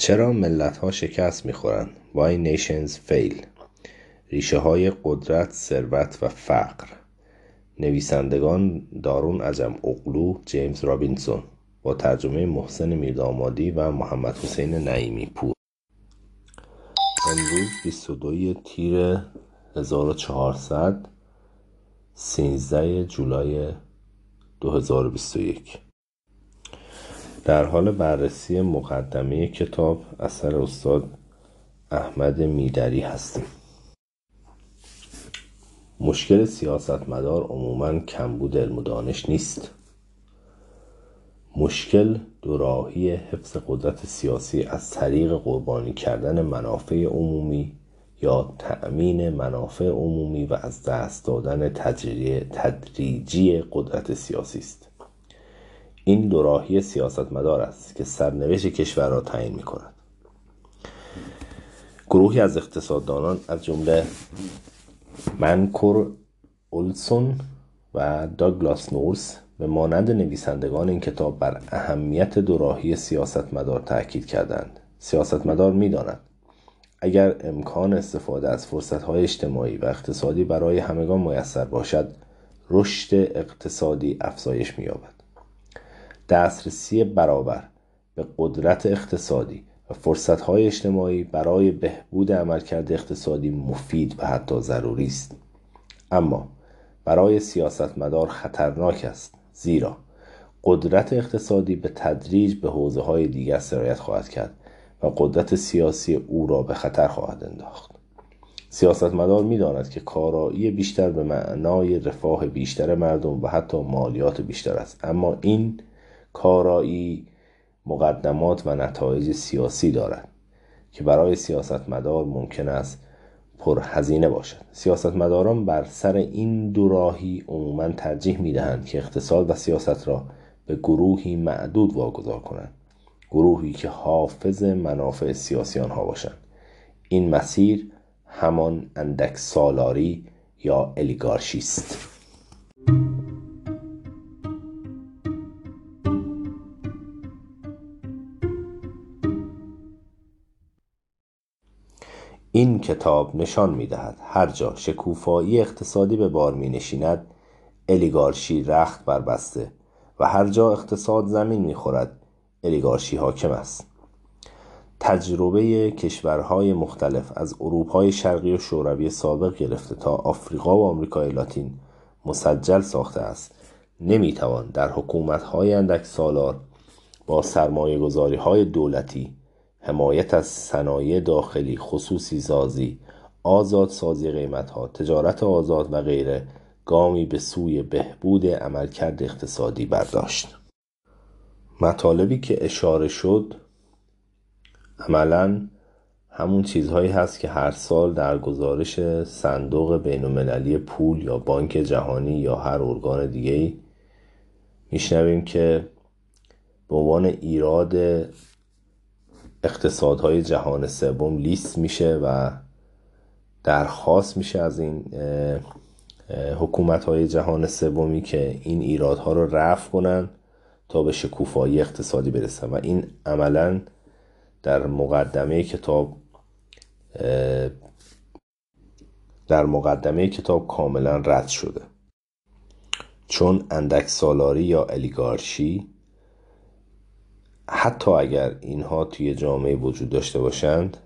چرا ملت ها شکست می‌خورند؟ Why nations fail? ریشه های قدرت ثروت و فقر. نویسندگان دارون عجم اقلو جیمز رابینسون. با ترجمه محسن میردامادی و محمد حسین نعیمی پور. امروز 22 تیر 1400 13 جولای 2021 در حال بررسی مقدمه کتاب اثر استاد احمد میدری هستیم. مشکل سیاستمدار عموما کمبود علم و دانش نیست. مشکل دوراهی حفظ قدرت سیاسی از طریق قربانی کردن منافع عمومی یا تأمین منافع عمومی و از دست دادن تدریجی قدرت سیاسی است. این دوراهی سیاستمدار است که سرنوشت کشور را تعیین می کند گروهی از اقتصاددانان از جمله منکور اولسون و داگلاس نورس به مانند نویسندگان این کتاب بر اهمیت دوراهی سیاستمدار تاکید کردند. سیاستمدار می‌داند اگر امکان استفاده از فرصتهای اجتماعی و اقتصادی برای همگان میسر باشد رشد اقتصادی افزایش مییابد. دسترسی برابر به قدرت اقتصادی و فرصتهای اجتماعی برای بهبود عملکرد اقتصادی مفید و حتی ضروری است. اما برای سیاستمدار خطرناک است زیرا قدرت اقتصادی به تدریج به حوزه های دیگر سرایت خواهد کرد و قدرت سیاسی او را به خطر خواهد انداخت. سیاستمدار می‌داند که کارایی بیشتر به معنای رفاه بیشتر مردم و حتی مالیات بیشتر است. اما این کارایی مقدمات و نتایج سیاسی دارد که برای سیاستمدار ممکن است پرهزینه باشد. سیاستمداران بر سر این دوراهی عموما ترجیح می‌دهند که اقتصاد و سیاست را به گروهی معدود واگذار کنند گروهی که حافظ منافع سیاسی آنها باشند. این مسیر همان اندک سالاری یا الیگارشی است این کتاب نشان می‌دهد هر جا شکوفایی اقتصادی به بار می نشیند الیگارشی رخت بربسته و هر جا اقتصاد زمین می‌خورد الیگارشی حاکم است. تجربه کشورهای مختلف از اروپای شرقی و شوروی سابق گرفته تا آفریقا و آمریکای لاتین مسجل ساخته است. نمی‌توان در حکومتهای اندک سالار با سرمایه گذاری های دولتی حمایت از صنایع داخلی خصوصی سازی آزاد سازی قیمت ها تجارت آزاد و غیره گامی به سوی بهبود عملکرد اقتصادی برداشت. مطالبی که اشاره شد عملا همون چیزهایی هست که هر سال در گزارش صندوق بین پول یا بانک جهانی یا هر ارگان دیگه میشنویم که به عنوان ایراد اقتصادهای جهان سوم لیست میشه و درخواست میشه از این حکومت های جهان سومی که این ایرادها رو رفع کنن تا به شکوفایی اقتصادی برسن. و این عملا در مقدمه کتاب در مقدمه کتاب کاملا رد شده. چون اندک سالاری یا الیگارشی حتی اگر اینها توی جامعه وجود داشته باشند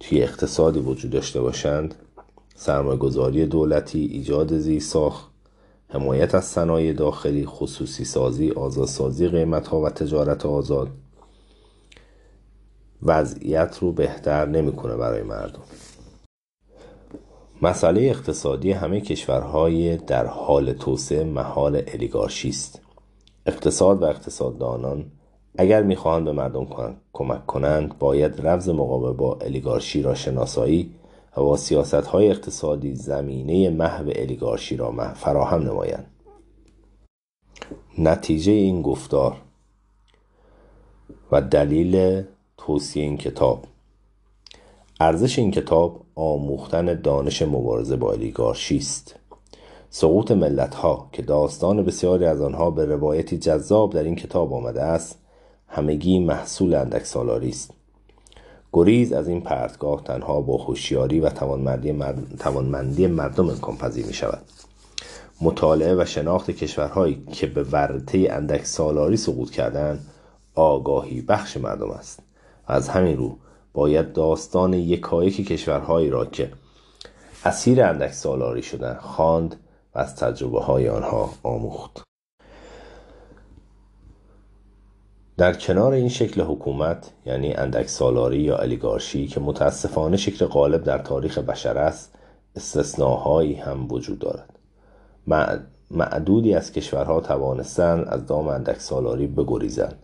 توی اقتصادی وجود داشته باشند سرمایه گذاری دولتی ایجاد زیرساخت حمایت از صنایع داخلی خصوصی سازی آزادسازی قیمت ها و تجارت آزاد وضعیت رو بهتر نمی‌کنه برای مردم. مسئله اقتصادی همه کشورهای در حال توسعه محال الیگارشی است. اقتصاد و اقتصاددانان اگر می‌خواهند به مردم کمک کنند باید رمز مقابل با الیگارشی را شناسایی و با سیاست های اقتصادی زمینه محو الیگارشی را فراهم نمایند. نتیجه این گفتار و دلیل توصیه این کتاب. ارزش این کتاب آموختن دانش مبارزه با الیگارشی است. سقوط ملت ها که داستان بسیاری از آنها به روایتی جذاب در این کتاب آمده است همگی محصول اندک سالاری است. گریز از این پرتگاه تنها با هوشیاری و توانمندی مردم امکان پذیر می شود مطالعه و شناخت کشورهایی که به ورطه اندک سالاری سقوط کردند آگاهی بخش مردم است و از همین رو باید داستان یکایک کشورهایی را که اسیر اندک سالاری شدن خواند و از تجربه های آنها آموخت. در کنار این شکل حکومت یعنی اندک سالاری یا الیگارشی که متاسفانه شکل غالب در تاریخ بشر است استثناهایی هم وجود دارد. معدودی از کشورها توانستند از دام اندک سالاری بگریزند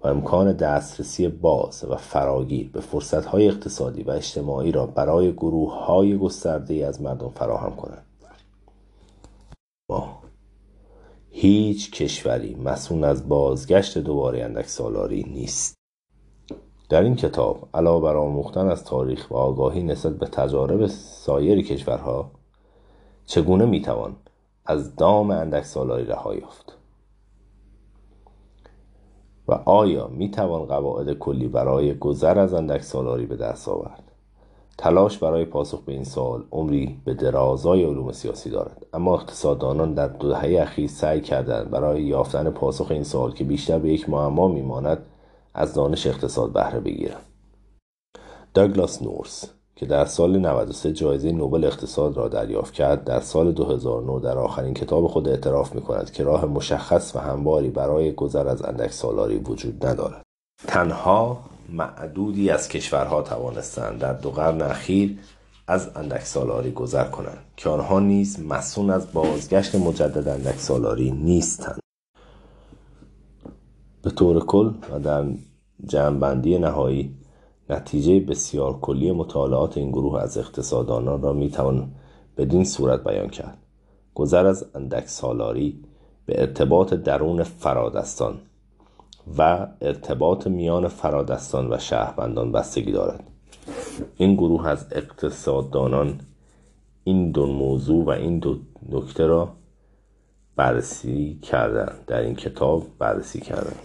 و امکان دسترسی باز و فراگیر به فرصتهای اقتصادی و اجتماعی را برای گروه های گسترده از مردم فراهم کنند. هیچ کشوری مسئول از بازگشت دوباره اندک سالاری نیست. در این کتاب علاوه بر آموختن از تاریخ و آگاهی نسبت به تجارب سایر کشورها چگونه می‌توان از دام اندک سالاری رها یافت؟ و آیا می توان قواعد کلی برای گذر از اندک سالاری به دست آورد؟ تلاش برای پاسخ به این سوال عمری به درازای علوم سیاسی دارد. اما اقتصاددانان در دو دهه اخیر سعی کردند برای یافتن پاسخ این سوال که بیشتر به یک معما میماند از دانش اقتصاد بهره بگیرند. داگلاس نورس که در سال 93 جایزه نوبل اقتصاد را دریافت کرد در سال 2009 در آخرین کتاب خود اعتراف می کند که راه مشخص و همواری برای گذر از اندک سالاری وجود ندارد. تنها معدودی از کشورها توانستند در دو قرن اخیر از اندک سالاری گذر کنند که آنها نیز مسئول از بازگشت مجدد اندک سالاری نیستند. به طور کل و در جمعبندی نهایی نتیجه بسیار کلی مطالعات این گروه از اقتصاددانان را می‌توان بدین صورت بیان کرد. گذر از اندک سالاری به ارتباط درون فرادستان و ارتباط میان فرادستان و شهروندان بستگی دارد. این گروه از اقتصاددانان این دو موضوع و این دو نکته را بررسی کردن در این کتاب بررسی کردن